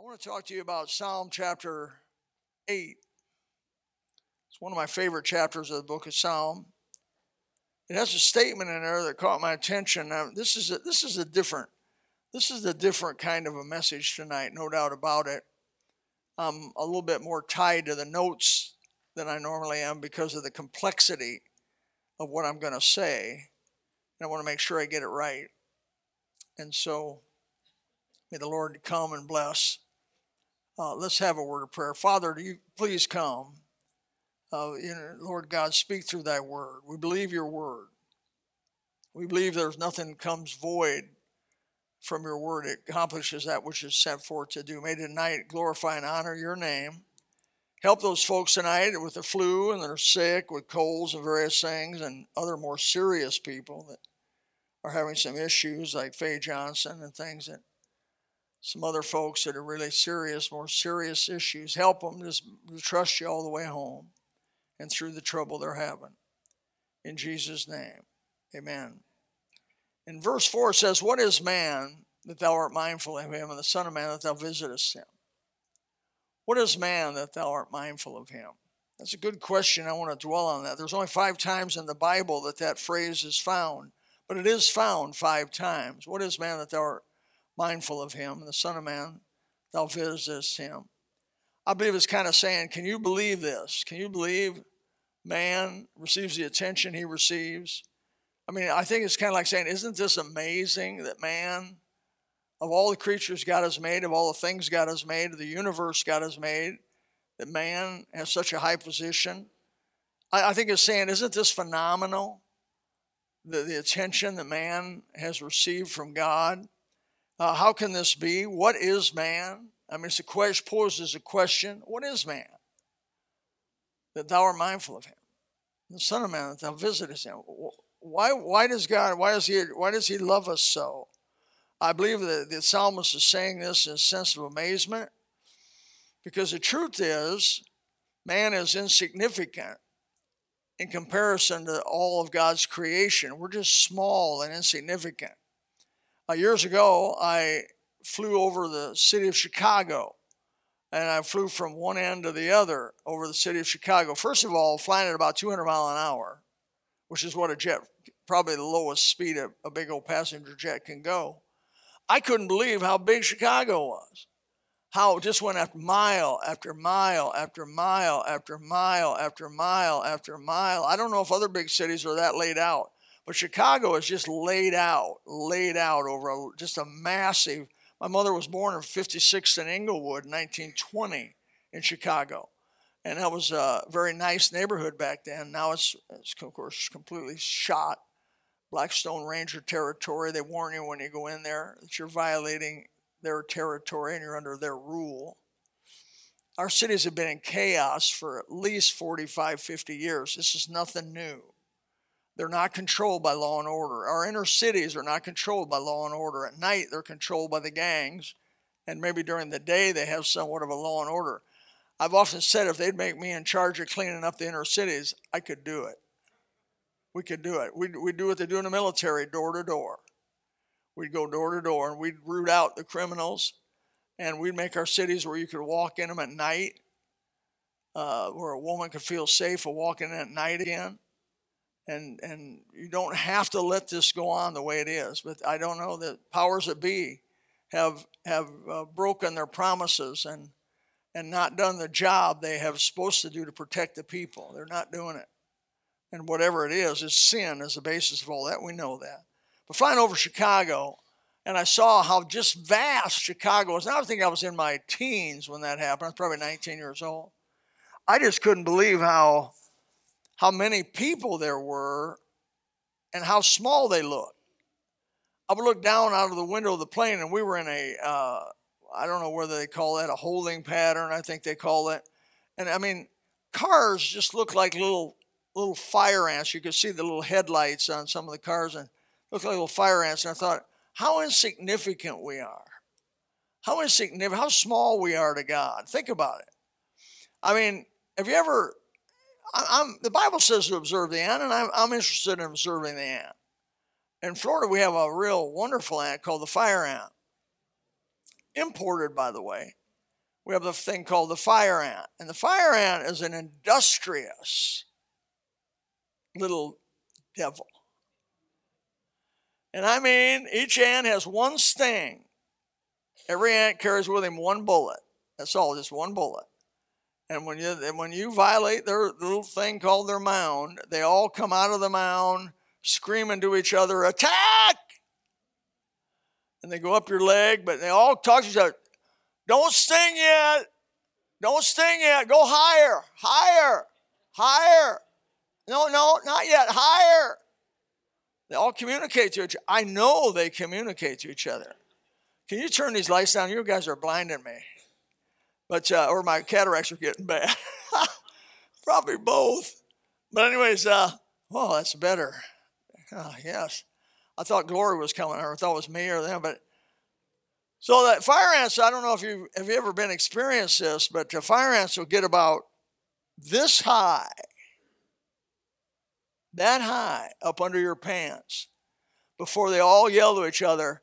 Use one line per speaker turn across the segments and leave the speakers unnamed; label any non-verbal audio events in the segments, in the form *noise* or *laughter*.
I want to talk to you about Psalm chapter 8. It's one of my favorite chapters of the book of Psalm. It has a statement in there that caught my attention. Now, this is a, this is a different this is a different kind of a message tonight, no doubt about it. I'm a little bit more tied to the notes than I normally am because of the complexity of what I'm going to say. And I want to make sure I get it right. And so, may the Lord come and bless. Uh, let's have a word of prayer. Father, do you please come? Uh, you know, Lord God, speak through thy word. We believe your word. We believe there's nothing comes void from your word. It accomplishes that which is sent forth to do. May tonight glorify and honor your name. Help those folks tonight with the flu and that are sick with colds and various things, and other more serious people that are having some issues like Faye Johnson and things that some other folks that are really serious, more serious issues. Help them just trust you all the way home and through the trouble they're having. In Jesus' name, amen. In verse 4 it says, What is man that thou art mindful of him, and the Son of Man that thou visitest him? What is man that thou art mindful of him? That's a good question. I want to dwell on that. There's only five times in the Bible that that phrase is found, but it is found five times. What is man that thou art mindful of him, the Son of Man thou visitest him? I believe it's kind of saying, Can you believe this? Can you believe man receives the attention he receives? I mean, I think it's kind of like saying, Isn't this amazing that man, of all the creatures God has made, of all the things God has made, of the universe God has made, that man has such a high position? I, I think it's saying, Isn't this phenomenal? The, the attention that man has received from God. Uh, how can this be? What is man? I mean, it's a question, poses a question What is man? That thou art mindful of him. The Son of Man, that thou visitest him. Why, why does God, why does, he, why does he love us so? I believe that the psalmist is saying this in a sense of amazement because the truth is, man is insignificant in comparison to all of God's creation. We're just small and insignificant. Uh, years ago, I flew over the city of Chicago and I flew from one end to the other over the city of Chicago. First of all, flying at about 200 mile an hour, which is what a jet, probably the lowest speed a, a big old passenger jet can go. I couldn't believe how big Chicago was. How it just went after mile after mile after mile after mile after mile after mile. I don't know if other big cities are that laid out, but Chicago is just laid out, laid out over a, just a massive my mother was born in 56 in Englewood, 1920, in Chicago. And that was a very nice neighborhood back then. Now it's, it's of course, completely shot. Blackstone Ranger territory. They warn you when you go in there that you're violating their territory and you're under their rule. Our cities have been in chaos for at least 45, 50 years. This is nothing new. They're not controlled by law and order. Our inner cities are not controlled by law and order. At night, they're controlled by the gangs, and maybe during the day, they have somewhat of a law and order. I've often said if they'd make me in charge of cleaning up the inner cities, I could do it. We could do it. We'd, we'd do what they do in the military, door to door. We'd go door to door and we'd root out the criminals, and we'd make our cities where you could walk in them at night, uh, where a woman could feel safe of walking in at night again and and you don't have to let this go on the way it is. But I don't know that powers that be have have uh, broken their promises and and not done the job they have supposed to do to protect the people. They're not doing it, and whatever it is, is sin as the basis of all that. We know that. But flying over Chicago, and I saw how just vast Chicago was. Now I think I was in my teens when that happened. I was probably 19 years old. I just couldn't believe how how many people there were and how small they looked. I would look down out of the window of the plane, and we were in a uh, I don't know whether they call that a holding pattern, I think they call it. And I mean, cars just look like little little fire ants. You could see the little headlights on some of the cars and look like little fire ants. And I thought, how insignificant we are. How insignificant, how small we are to God. Think about it. I mean, have you ever I'm, the Bible says to observe the ant, and I'm, I'm interested in observing the ant. In Florida, we have a real wonderful ant called the fire ant. Imported, by the way. we have the thing called the fire ant. And the fire ant is an industrious little devil. And I mean, each ant has one sting. Every ant carries with him one bullet. That's all, just one bullet. And when you when you violate their little thing called their mound, they all come out of the mound screaming to each other, "Attack!" And they go up your leg, but they all talk to each other. Don't sting yet. Don't sting yet. Go higher, higher, higher. No, no, not yet. Higher. They all communicate to each other. I know they communicate to each other. Can you turn these lights down? You guys are blinding me. But uh, or my cataracts are getting bad. *laughs* Probably both. But anyways, uh, well, that's better. Uh, yes, I thought glory was coming, or I thought it was me or them. But so that fire ants, I don't know if you have you ever been experienced this, but the fire ants will get about this high, that high up under your pants, before they all yell to each other,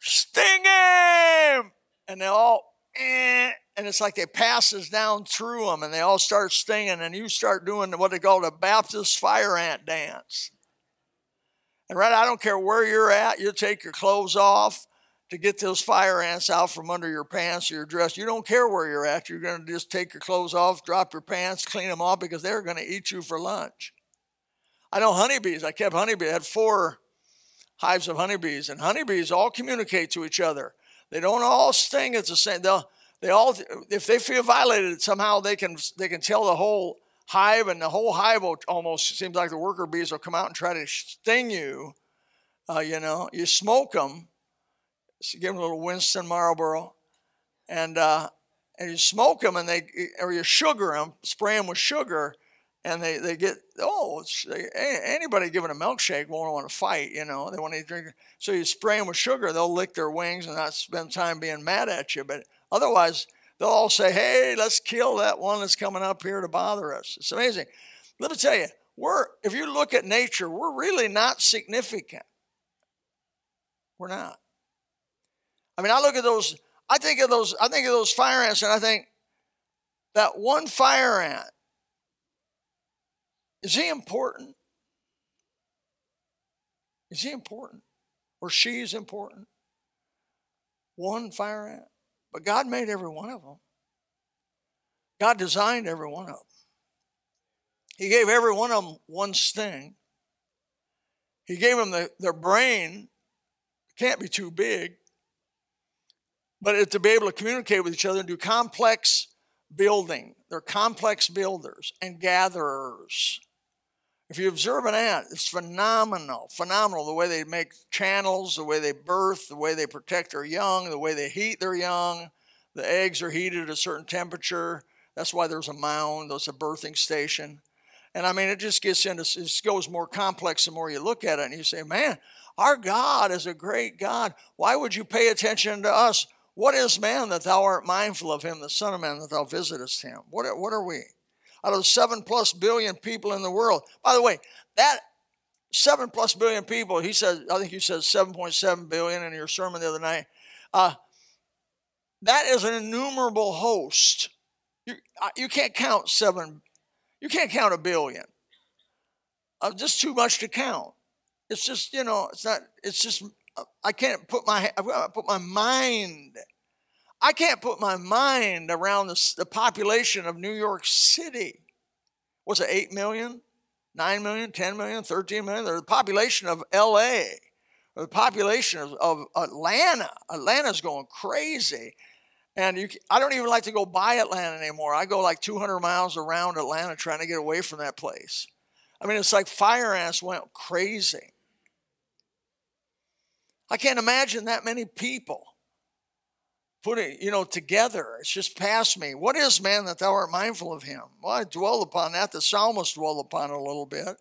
"Sting him!" and they all eh, and it's like they passes down through them and they all start stinging and you start doing what they call the Baptist fire ant dance. And right, I don't care where you're at, you take your clothes off to get those fire ants out from under your pants or your dress. You don't care where you're at. You're going to just take your clothes off, drop your pants, clean them off because they're going to eat you for lunch. I know honeybees. I kept honeybees. I had four hives of honeybees, and honeybees all communicate to each other. They don't all sting at the same. They'll they all if they feel violated somehow they can they can tell the whole hive and the whole hive will almost seems like the worker bees will come out and try to sting you. Uh, you know, you smoke them. So give them a little Winston Marlboro, and uh, and you smoke them and they or you sugar them, spray them with sugar, and they, they get oh anybody giving a milkshake won't want to fight you know they want to drink. So you spray them with sugar they'll lick their wings and not spend time being mad at you but otherwise they'll all say hey let's kill that one that's coming up here to bother us. It's amazing. Let me tell you we're if you look at nature we're really not significant. We're not. I mean i look at those i think of those i think of those fire ants and i think that one fire ant is he important? Is he important? Or she is important? One fire ant. But God made every one of them. God designed every one of them. He gave every one of them one sting. He gave them the, their brain, can't be too big, but to be able to communicate with each other and do complex building. They're complex builders and gatherers. If you observe an ant, it's phenomenal, phenomenal the way they make channels, the way they birth, the way they protect their young, the way they heat their young. The eggs are heated at a certain temperature. That's why there's a mound, there's a birthing station. And I mean, it just gets into, it goes more complex the more you look at it and you say, man, our God is a great God. Why would you pay attention to us? What is man that thou art mindful of him, the Son of Man that thou visitest him? What, what are we? Out of seven plus billion people in the world. By the way, that seven plus billion people, he says, I think you said 7.7 billion in your sermon the other night. Uh, that is an innumerable host. You, uh, you can't count seven, you can't count a billion. Uh, just too much to count. It's just, you know, it's not, it's just, uh, I can't put my, I've got to put my mind I can't put my mind around the, the population of New York City. What's it, 8 million, 9 million, 10 million, 13 million? Or the population of LA, or the population of, of Atlanta. Atlanta's going crazy. And you, I don't even like to go by Atlanta anymore. I go like 200 miles around Atlanta trying to get away from that place. I mean, it's like fire ants went crazy. I can't imagine that many people putting, you know, together. It's just past me. What is man that thou art mindful of him? Well, I dwell upon that. The psalmist dwell upon it a little bit.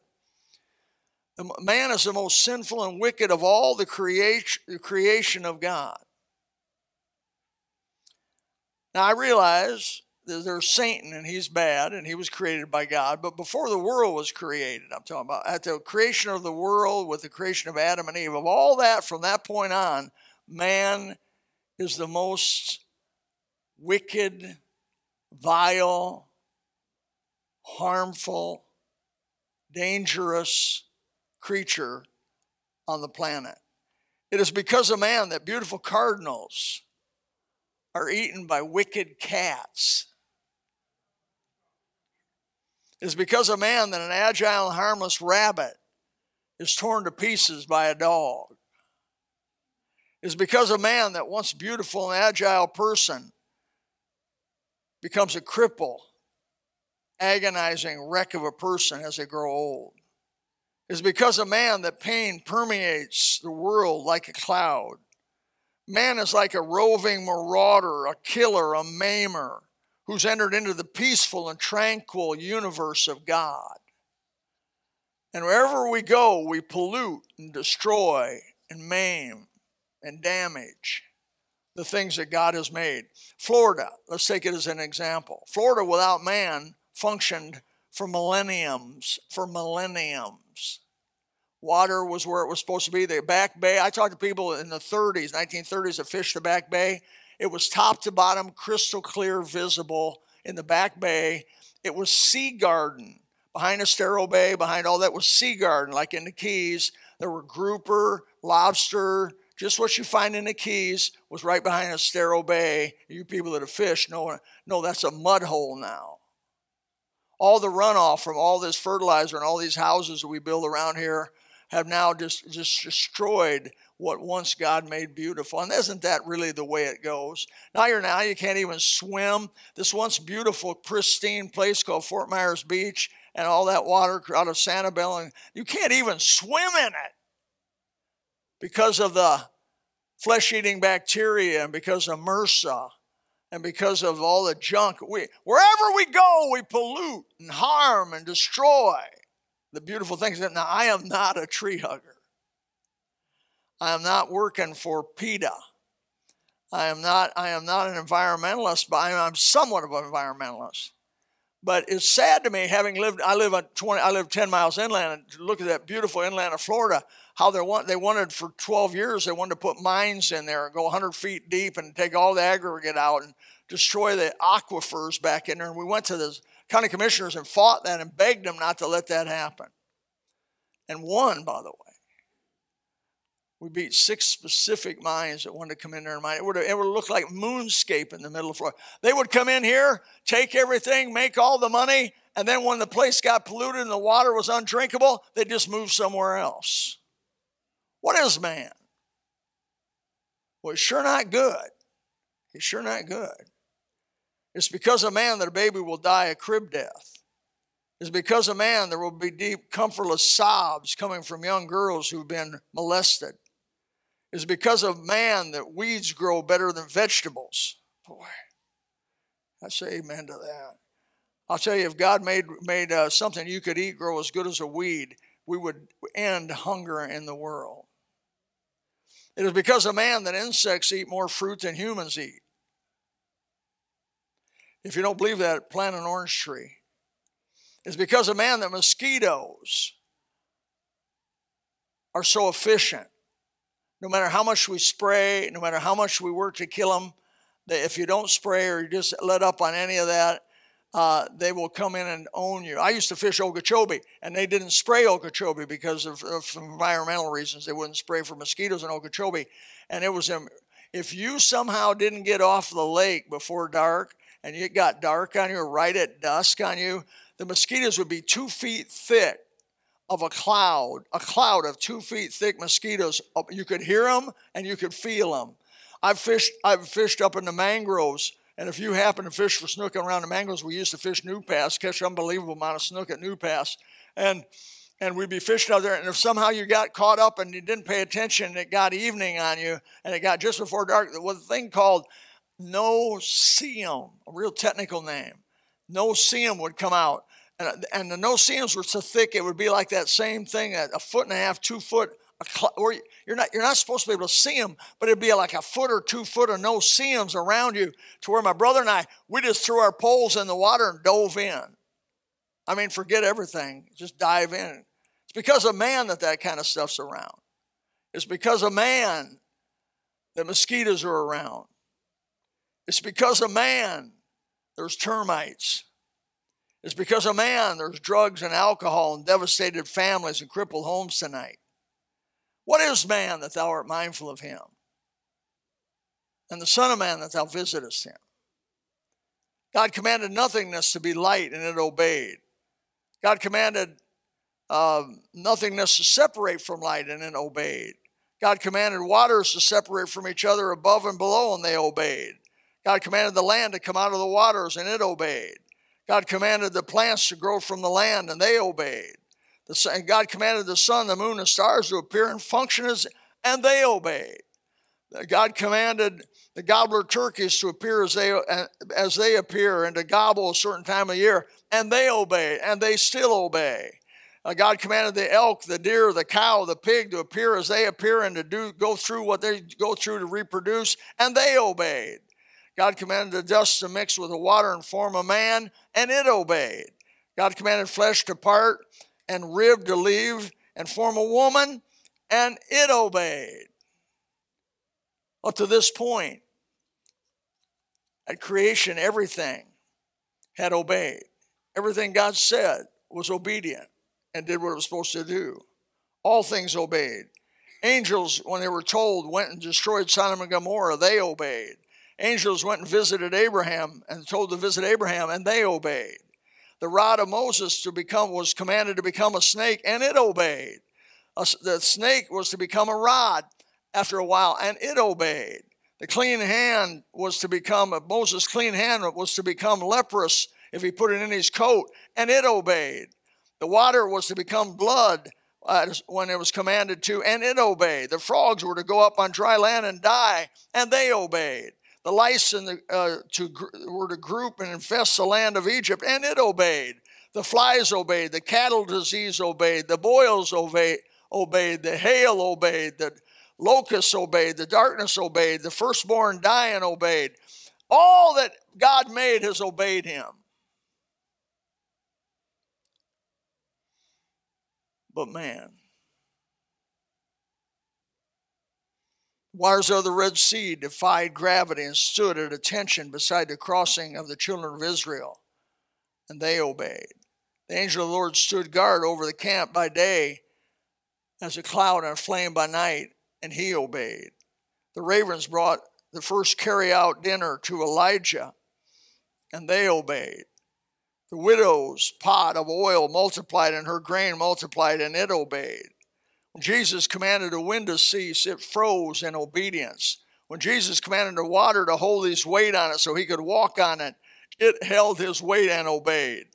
Man is the most sinful and wicked of all the creation, the creation of God. Now I realize that there's Satan and he's bad and he was created by God, but before the world was created, I'm talking about at the creation of the world with the creation of Adam and Eve, of all that from that point on, man is the most wicked, vile, harmful, dangerous creature on the planet. It is because of man that beautiful cardinals are eaten by wicked cats. It is because of man that an agile harmless rabbit is torn to pieces by a dog. Is because a man that once beautiful and agile person becomes a cripple, agonizing wreck of a person as they grow old. Is because a man that pain permeates the world like a cloud. Man is like a roving marauder, a killer, a maimer, who's entered into the peaceful and tranquil universe of God. And wherever we go, we pollute and destroy and maim and damage the things that God has made. Florida, let's take it as an example. Florida without man functioned for millenniums, for millenniums. Water was where it was supposed to be. The back bay, I talked to people in the 30s, 1930s that fished the back bay. It was top to bottom, crystal clear, visible in the back bay. It was sea garden. Behind Estero Bay, behind all that was sea garden, like in the Keys. There were grouper, lobster, just what you find in the Keys was right behind Estero Bay. You people that have fished know, know that's a mud hole now. All the runoff from all this fertilizer and all these houses that we build around here have now just, just destroyed what once God made beautiful. And isn't that really the way it goes? Now you're now you can't even swim. This once beautiful, pristine place called Fort Myers Beach and all that water out of Sanibel, and you can't even swim in it because of the flesh-eating bacteria and because of MRSA and because of all the junk. We, wherever we go, we pollute and harm and destroy the beautiful things. Now, I am not a tree hugger. I am not working for PETA. I am not. I am not an environmentalist, but I'm somewhat of an environmentalist. But it's sad to me, having lived. I live on 20. I live 10 miles inland, and look at that beautiful inland of Florida. How they want. They wanted for 12 years. They wanted to put mines in there and go 100 feet deep and take all the aggregate out and destroy the aquifers back in there. And we went to the county commissioners and fought that and begged them not to let that happen. And won, by the way. We beat six specific mines that wanted to come in there and mine. It would it would look like moonscape in the middle of Florida. They would come in here, take everything, make all the money, and then when the place got polluted and the water was undrinkable, they just moved somewhere else. What is man? Well, it's sure not good. It's sure not good. It's because of man that a baby will die a crib death. It's because of man there will be deep, comfortless sobs coming from young girls who've been molested. It's because of man that weeds grow better than vegetables. Boy, I say amen to that. I'll tell you, if God made, made uh, something you could eat grow as good as a weed, we would end hunger in the world. It is because of man that insects eat more fruit than humans eat. If you don't believe that, plant an orange tree. It's because of man that mosquitoes are so efficient. No matter how much we spray, no matter how much we work to kill them, if you don't spray or you just let up on any of that, uh, they will come in and own you. I used to fish Okeechobee, and they didn't spray Okeechobee because of, of environmental reasons. They wouldn't spray for mosquitoes in Okeechobee, and it was um, if you somehow didn't get off the lake before dark, and it got dark on you right at dusk on you, the mosquitoes would be two feet thick of a cloud, a cloud of two feet thick mosquitoes. Uh, you could hear them and you could feel them. I've fished, I've fished up in the mangroves, and if you happen to fish for snook around the mangroves, we used to fish New Pass, catch unbelievable amount of snook at New Pass, and and we'd be fishing out there. And if somehow you got caught up and you didn't pay attention, it got evening on you, and it got just before dark. There was a thing called no-see-um, a real technical name. No-see-um would come out. And, uh, and the no-see-ums were so thick, it would be like that same thing, a foot and a half, two foot, or you're not, you're not supposed to be able to see them, but it'd be like a foot or two foot of no-see-ums around you to where my brother and I, we just threw our poles in the water and dove in. I mean, forget everything, just dive in. It's because of man that that kind of stuff's around. It's because of man that mosquitoes are around. It's because of man there's termites. It's because of man there's drugs and alcohol and devastated families and crippled homes tonight. What is man that thou art mindful of him? And the Son of Man that thou visitest him. God commanded nothingness to be light and it obeyed. God commanded uh, nothingness to separate from light and it obeyed. God commanded waters to separate from each other above and below and they obeyed. God commanded the land to come out of the waters and it obeyed. God commanded the plants to grow from the land and they obeyed. The, God commanded the sun, the moon, and stars to appear and function as, and they obeyed. God commanded the gobbler turkeys to appear as they, as they appear and to gobble a certain time of year, and they obey, and they still obey. Uh, God commanded the elk, the deer, the cow, the pig to appear as they appear and to do, go through what they go through to reproduce, and they obeyed. God commanded the dust to mix with the water and form a man, and it obeyed. God commanded flesh to part and rib to leave and form a woman, and it obeyed. Up to this point, at creation, everything had obeyed. Everything God said was obedient and did what it was supposed to do. All things obeyed. Angels, when they were told, went and destroyed Sodom and Gomorrah. They obeyed. Angels went and visited Abraham and told to visit Abraham, and they obeyed. The rod of Moses to become was commanded to become a snake, and it obeyed. the snake was to become a rod after a while, and it obeyed. The clean hand was to become, a Moses' clean hand was to become leprous if he put it in his coat, and it obeyed. The water was to become blood uh, when it was commanded to, and it obeyed. The frogs were to go up on dry land and die, and they obeyed. The lice the, uh, to, were to group and infest the land of Egypt, and it obeyed. The flies obeyed. The cattle disease obeyed. The boils obeyed. obeyed. The hail obeyed. The locusts obeyed. The darkness obeyed. The firstborn dying obeyed. All that God made has obeyed him. But man, waters of the Red Sea defied gravity and stood at attention beside the crossing of the children of Israel, and they obeyed. The angel of the Lord stood guard over the camp by day as a cloud and a flame by night, and he obeyed. The ravens brought the first carry out dinner to Elijah, and they obeyed. The widow's pot of oil multiplied, and her grain multiplied, and it obeyed. Jesus commanded the wind to cease, it froze in obedience. When Jesus commanded the water to hold his weight on it so he could walk on it, it held his weight and obeyed.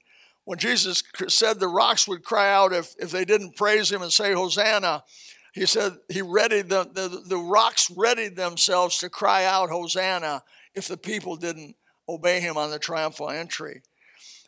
When Jesus said the rocks would cry out if, if they didn't praise him and say, Hosanna, he said he readied the, the, the rocks readied themselves to cry out, Hosanna, if the people didn't obey him on the triumphal entry.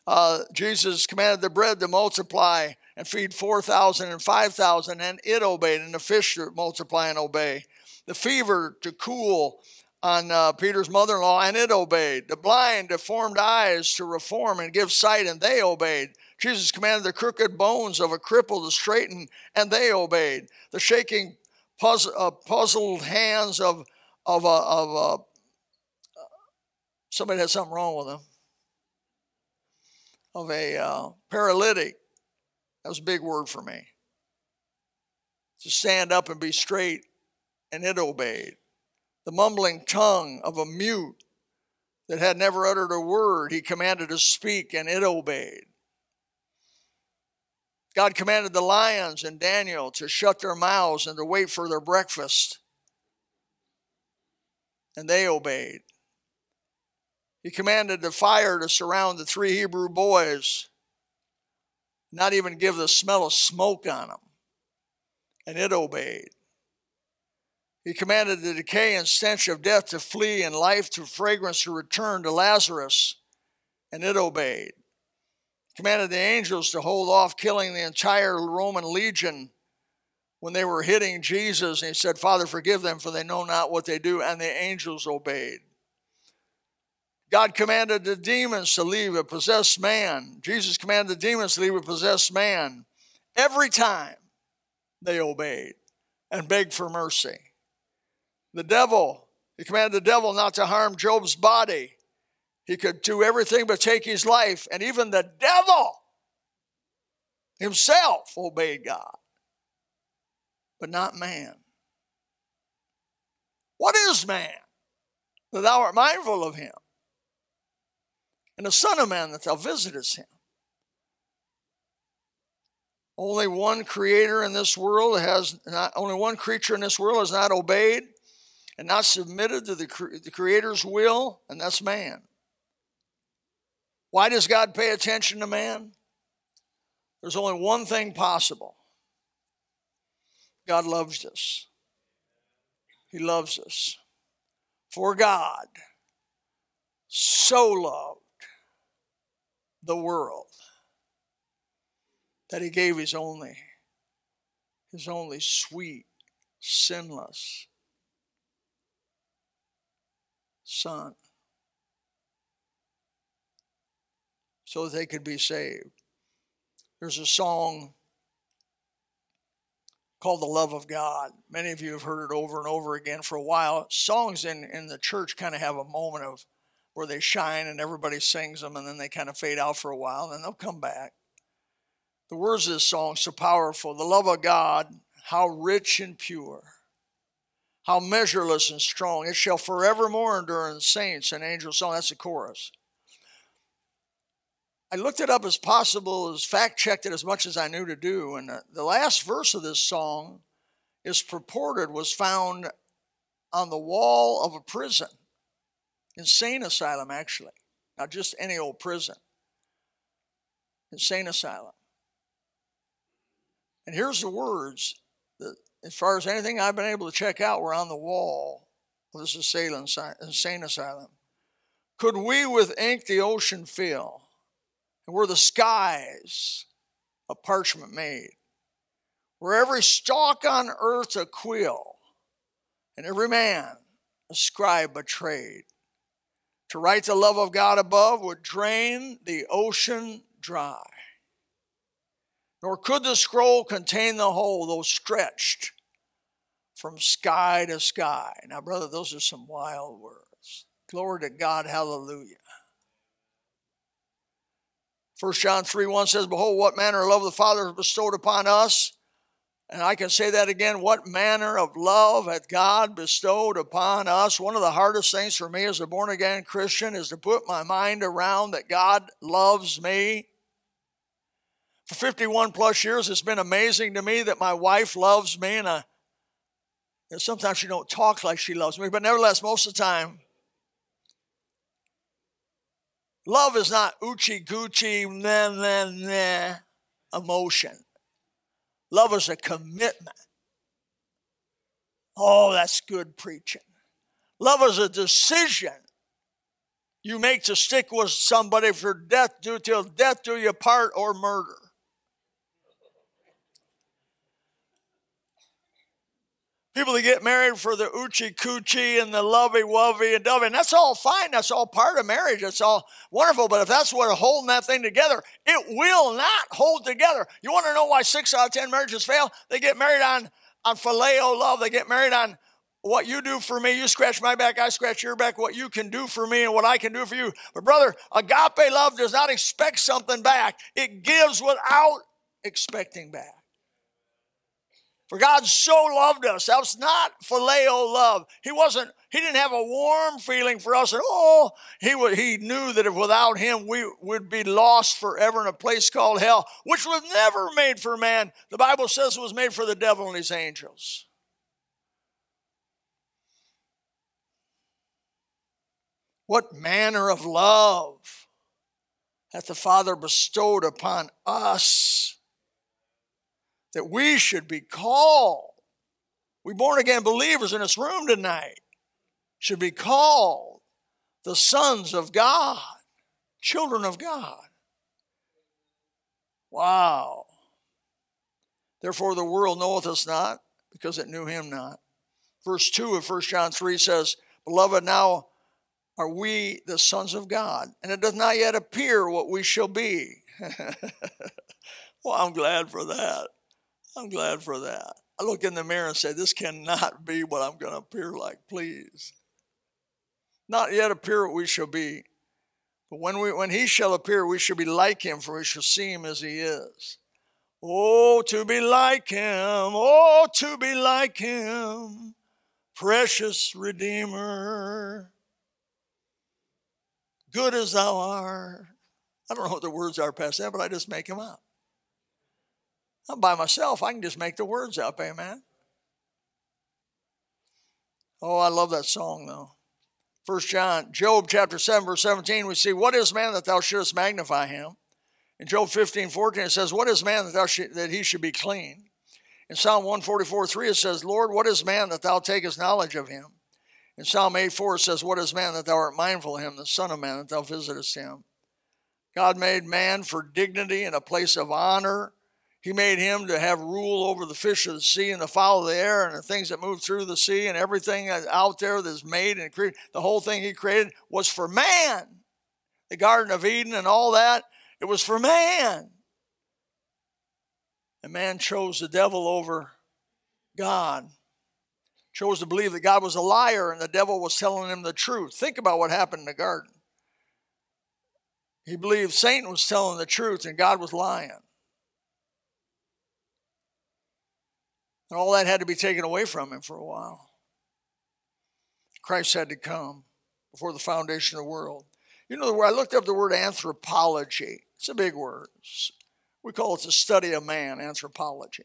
Uh, Jesus commanded the bread to multiply and feed 4,000 and 5,000, and it obeyed, and the fish multiply and obey. The fever to cool on uh, Peter's mother in law, and it obeyed. The blind deformed eyes to reform and give sight, and they obeyed. Jesus commanded the crooked bones of a cripple to straighten, and they obeyed. The shaking, puzzle, uh, puzzled hands of, of, uh, of uh, somebody had something wrong with them, of a uh, paralytic that was a big word for me. To stand up and be straight, and it obeyed. The mumbling tongue of a mute that had never uttered a word, he commanded to speak, and it obeyed. God commanded the lions and Daniel to shut their mouths and to wait for their breakfast. And they obeyed. He commanded the fire to surround the three Hebrew boys not even give the smell of smoke on them. And it obeyed. He commanded the decay and stench of death to flee and life to fragrance to return to Lazarus, and it obeyed. He commanded the angels to hold off killing the entire Roman legion when they were hitting Jesus, and he said, Father, forgive them, for they know not what they do, and the angels obeyed. God commanded the demons to leave a possessed man. Jesus commanded the demons to leave a possessed man. Every time they obeyed and begged for mercy. The devil, He commanded the devil not to harm Job's body. He could do everything but take his life. And even the devil himself obeyed God, but not man. What is man that thou art mindful of him? And the Son of Man that thou visitest him? Only one creator in this world has not, only one creature in this world has not obeyed and not submitted to the, the Creator's will, and that's man. Why does God pay attention to man? There's only one thing possible God loves us. He loves us. For God so loved the world that he gave his only his only sweet sinless son so they could be saved there's a song called The Love of God. Many of you have heard it over and over again for a while. Songs in, in the church kind of have a moment of where they shine and everybody sings them and then they kind of fade out for a while and then they'll come back. The words of this song so powerful. The love of God, how rich and pure, how measureless and strong. It shall forevermore endure in saints and angels' song. That's the chorus. I looked it up as possible, as fact checked it as much as I knew to do. And the last verse of this song is purported, was found on the wall of a prison, insane asylum, actually, not just any old prison, insane asylum. And here's the words that, as far as anything I've been able to check out, were on the wall of this insane asylum. Could we with ink the ocean fill? and were the skies a parchment made, where every stalk on earth a quill, and every man a scribe a trade. To write the love of God above would drain the ocean dry. Nor could the scroll contain the whole, though stretched from sky to sky. Now, brother, those are some wild words. Glory to God, hallelujah. 1 John 3 1 says, Behold, what manner of love the Father has bestowed upon us. And I can say that again. What manner of love hath God bestowed upon us? One of the hardest things for me as a born again Christian is to put my mind around that God loves me. For 51 plus years, it's been amazing to me that my wife loves me. And I, sometimes she don't talk like she loves me, but nevertheless, most of the time, Love is not oochie goochie, nah, nah, nah emotion. Love is a commitment. Oh, that's good preaching. Love is a decision you make to stick with somebody for death, do till death do you part or murder. People that get married for the oochie coochie and the lovey wovey and dovey, and that's all fine. That's all part of marriage. That's all wonderful. But if that's what holding that thing together, it will not hold together. You want to know why six out of ten marriages fail? They get married on on phileo love. They get married on what you do for me. You scratch my back, I scratch your back. What you can do for me and what I can do for you. But brother, agape love does not expect something back. It gives without expecting back. For God so loved us. That was not phileo love. He wasn't, he didn't have a warm feeling for us. And oh, he, he knew that if without him we would be lost forever in a place called hell, which was never made for man. The Bible says it was made for the devil and his angels. What manner of love hath the Father bestowed upon us? That we should be called. We born again believers in this room tonight should be called the sons of God, children of God. Wow. Therefore, the world knoweth us not because it knew him not. Verse 2 of 1 John 3 says, Beloved, now are we the sons of God, and it does not yet appear what we shall be. *laughs* well, I'm glad for that. I'm glad for that. I look in the mirror and say, This cannot be what I'm going to appear like, please. not yet appear what we shall be. But when, we, when he shall appear, we shall be like him, for we shall see him as he is. Oh, to be like him, oh, to be like him, precious Redeemer. Good as thou art. I don't know what the words are past that, but I just make them up. I'm by myself. I can just make the words up, amen. Oh, I love that song though. First John, Job chapter 7, verse 17, we see, What is man that thou shouldest magnify him? In Job 15, 14, it says, What is man that thou should, that he should be clean? In Psalm 144, 3, it says, Lord, what is man that thou takest knowledge of him? In Psalm 8, 4, it says, What is man that thou art mindful of him, the Son of Man that thou visitest him? God made man for dignity and a place of honor he made him to have rule over the fish of the sea and the fowl of the air and the things that move through the sea and everything out there that's made and created. The whole thing he created was for man. The Garden of Eden and all that, it was for man. And man chose the devil over God. Chose to believe that God was a liar and the devil was telling him the truth. Think about what happened in the garden. He believed Satan was telling the truth and God was lying. And all that had to be taken away from him for a while. Christ had to come before the foundation of the world. You know. I looked up the word anthropology. It's a big word. We call it the study of man, anthropology.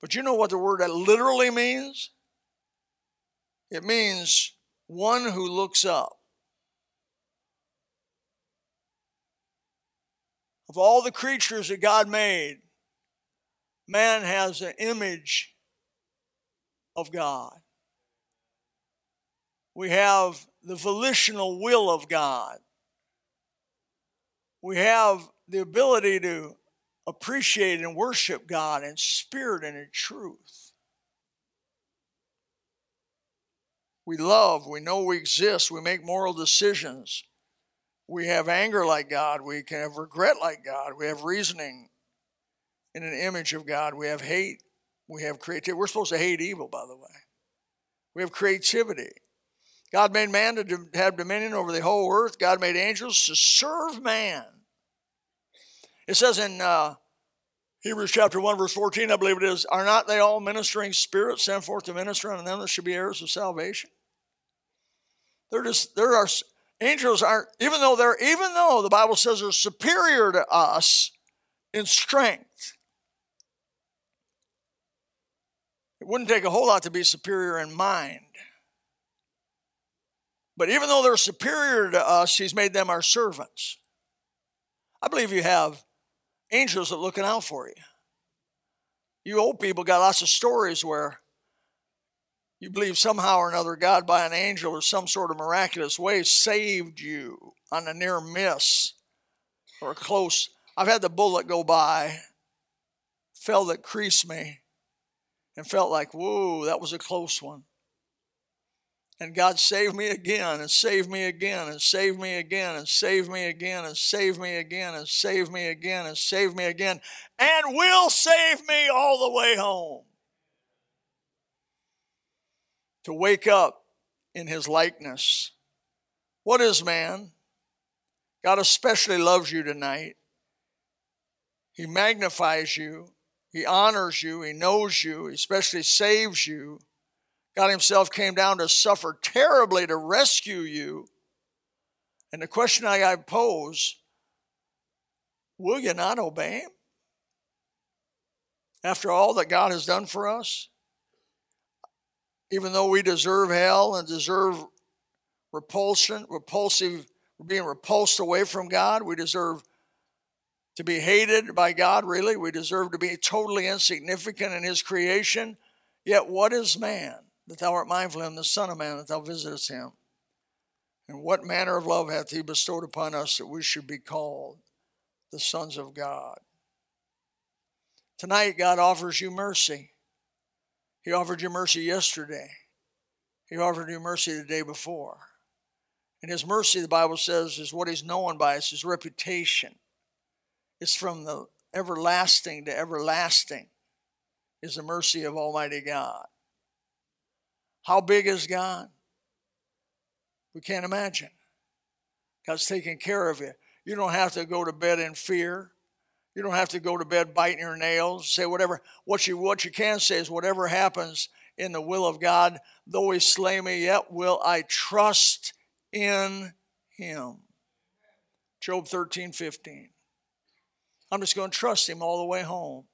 But you know what the word that literally means? It means one who looks up. Of all the creatures that God made, man has an image of God. We have the volitional will of God. We have the ability to appreciate and worship God in spirit and in truth. We love, we know we exist, we make moral decisions. We have anger like God, we can have regret like God, we have reasoning in an image of God. We have hate. We have creativity. We're supposed to hate evil, by the way. We have creativity. God made man to have dominion over the whole earth. God made angels to serve man. It says in uh, Hebrews chapter 1, verse 14, I believe it is, are not they all ministering spirits sent forth to minister unto them that should be heirs of salvation? They're just, there are angels aren't, even though they're, even though the Bible says they're superior to us in strength, It wouldn't take a whole lot to be superior in mind. But even though they're superior to us, He's made them our servants. I believe you have angels that are looking out for you. You old people got lots of stories where you believe somehow or another God, by an angel or some sort of miraculous way, saved you on a near miss or a close. I've had the bullet go by, fell that creased me, and felt like, whoa, that was a close one. And God saved me again and saved me again and saved me again and saved me again and saved me again and saved me again and saved me again and will save me all the way home. To wake up in his likeness. What is man? God especially loves you tonight. He magnifies you. He honors you, He knows you, He especially saves you. God Himself came down to suffer terribly to rescue you. And the question I pose will you not obey Him? After all that God has done for us? Even though we deserve hell and deserve repulsion, repulsive, being repulsed away from God, we deserve to be hated by God, really. We deserve to be totally insignificant in His creation. Yet, what is man that thou art mindful of him, the Son of Man that thou visitest him? And what manner of love hath He bestowed upon us that we should be called the sons of God? Tonight, God offers you mercy. He offered you mercy yesterday, He offered you mercy the day before. And His mercy, the Bible says, is what He's known by, it's His reputation is from the everlasting to everlasting is the mercy of Almighty God. How big is God? We can't imagine. God's taking care of you. You don't have to go to bed in fear. You don't have to go to bed biting your nails. Say whatever. What you what you can say is whatever happens in the will of God, though He slay me, yet will I trust in Him. Job 13, 15. I'm just going to trust Him all the way home.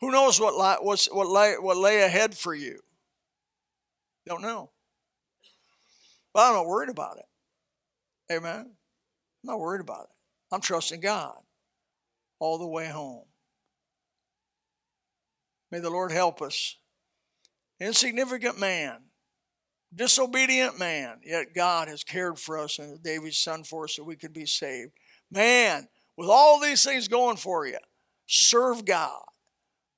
Who knows what what's, what, lay, what lay ahead for you? Don't know. But I'm not worried about it. Amen. I'm not worried about it. I'm trusting God all the way home. May the Lord help us. Insignificant man, disobedient man, yet God has cared for us and David's son for us so we could be saved. Man, with all these things going for you, serve God.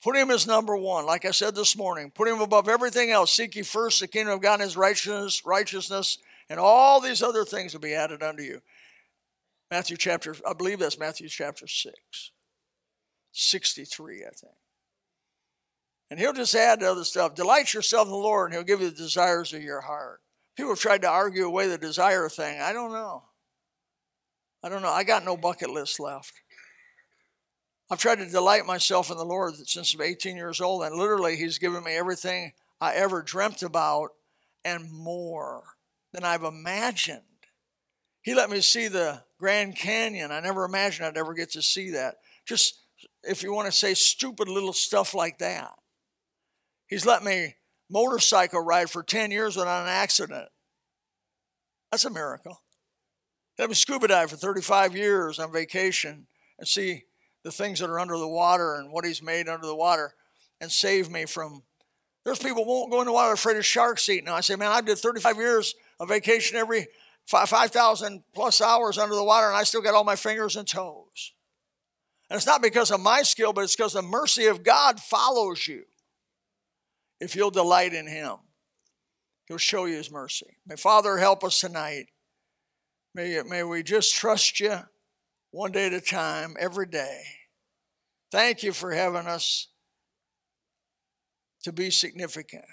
Put him as number one. Like I said this morning, put him above everything else. Seek ye first the kingdom of God and his righteousness, righteousness, and all these other things will be added unto you. Matthew chapter, I believe that's Matthew chapter 6. 63, I think. And he'll just add to other stuff. Delight yourself in the Lord, and he'll give you the desires of your heart. People have tried to argue away the desire thing. I don't know. I don't know. I got no bucket list left. I've tried to delight myself in the Lord since I'm 18 years old, and literally, He's given me everything I ever dreamt about and more than I've imagined. He let me see the Grand Canyon. I never imagined I'd ever get to see that. Just, if you want to say stupid little stuff like that. He's let me motorcycle ride for 10 years without an accident. That's a miracle. Let me scuba dive for 35 years on vacation and see the things that are under the water and what he's made under the water and save me from. There's people won't go in the water afraid of sharks eating. I say, man, I did 35 years of vacation every 5,000 plus hours under the water and I still got all my fingers and toes. And it's not because of my skill, but it's because the mercy of God follows you. If you'll delight in Him, He'll show you His mercy. May Father help us tonight. May, may we just trust you one day at a time, every day. Thank you for having us to be significant.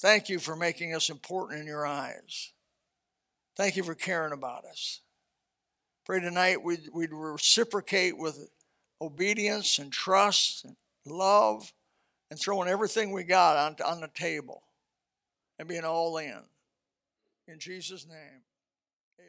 Thank you for making us important in your eyes. Thank you for caring about us. Pray tonight we'd, we'd reciprocate with obedience and trust and love and throwing everything we got on, on the table and being all in. In Jesus' name.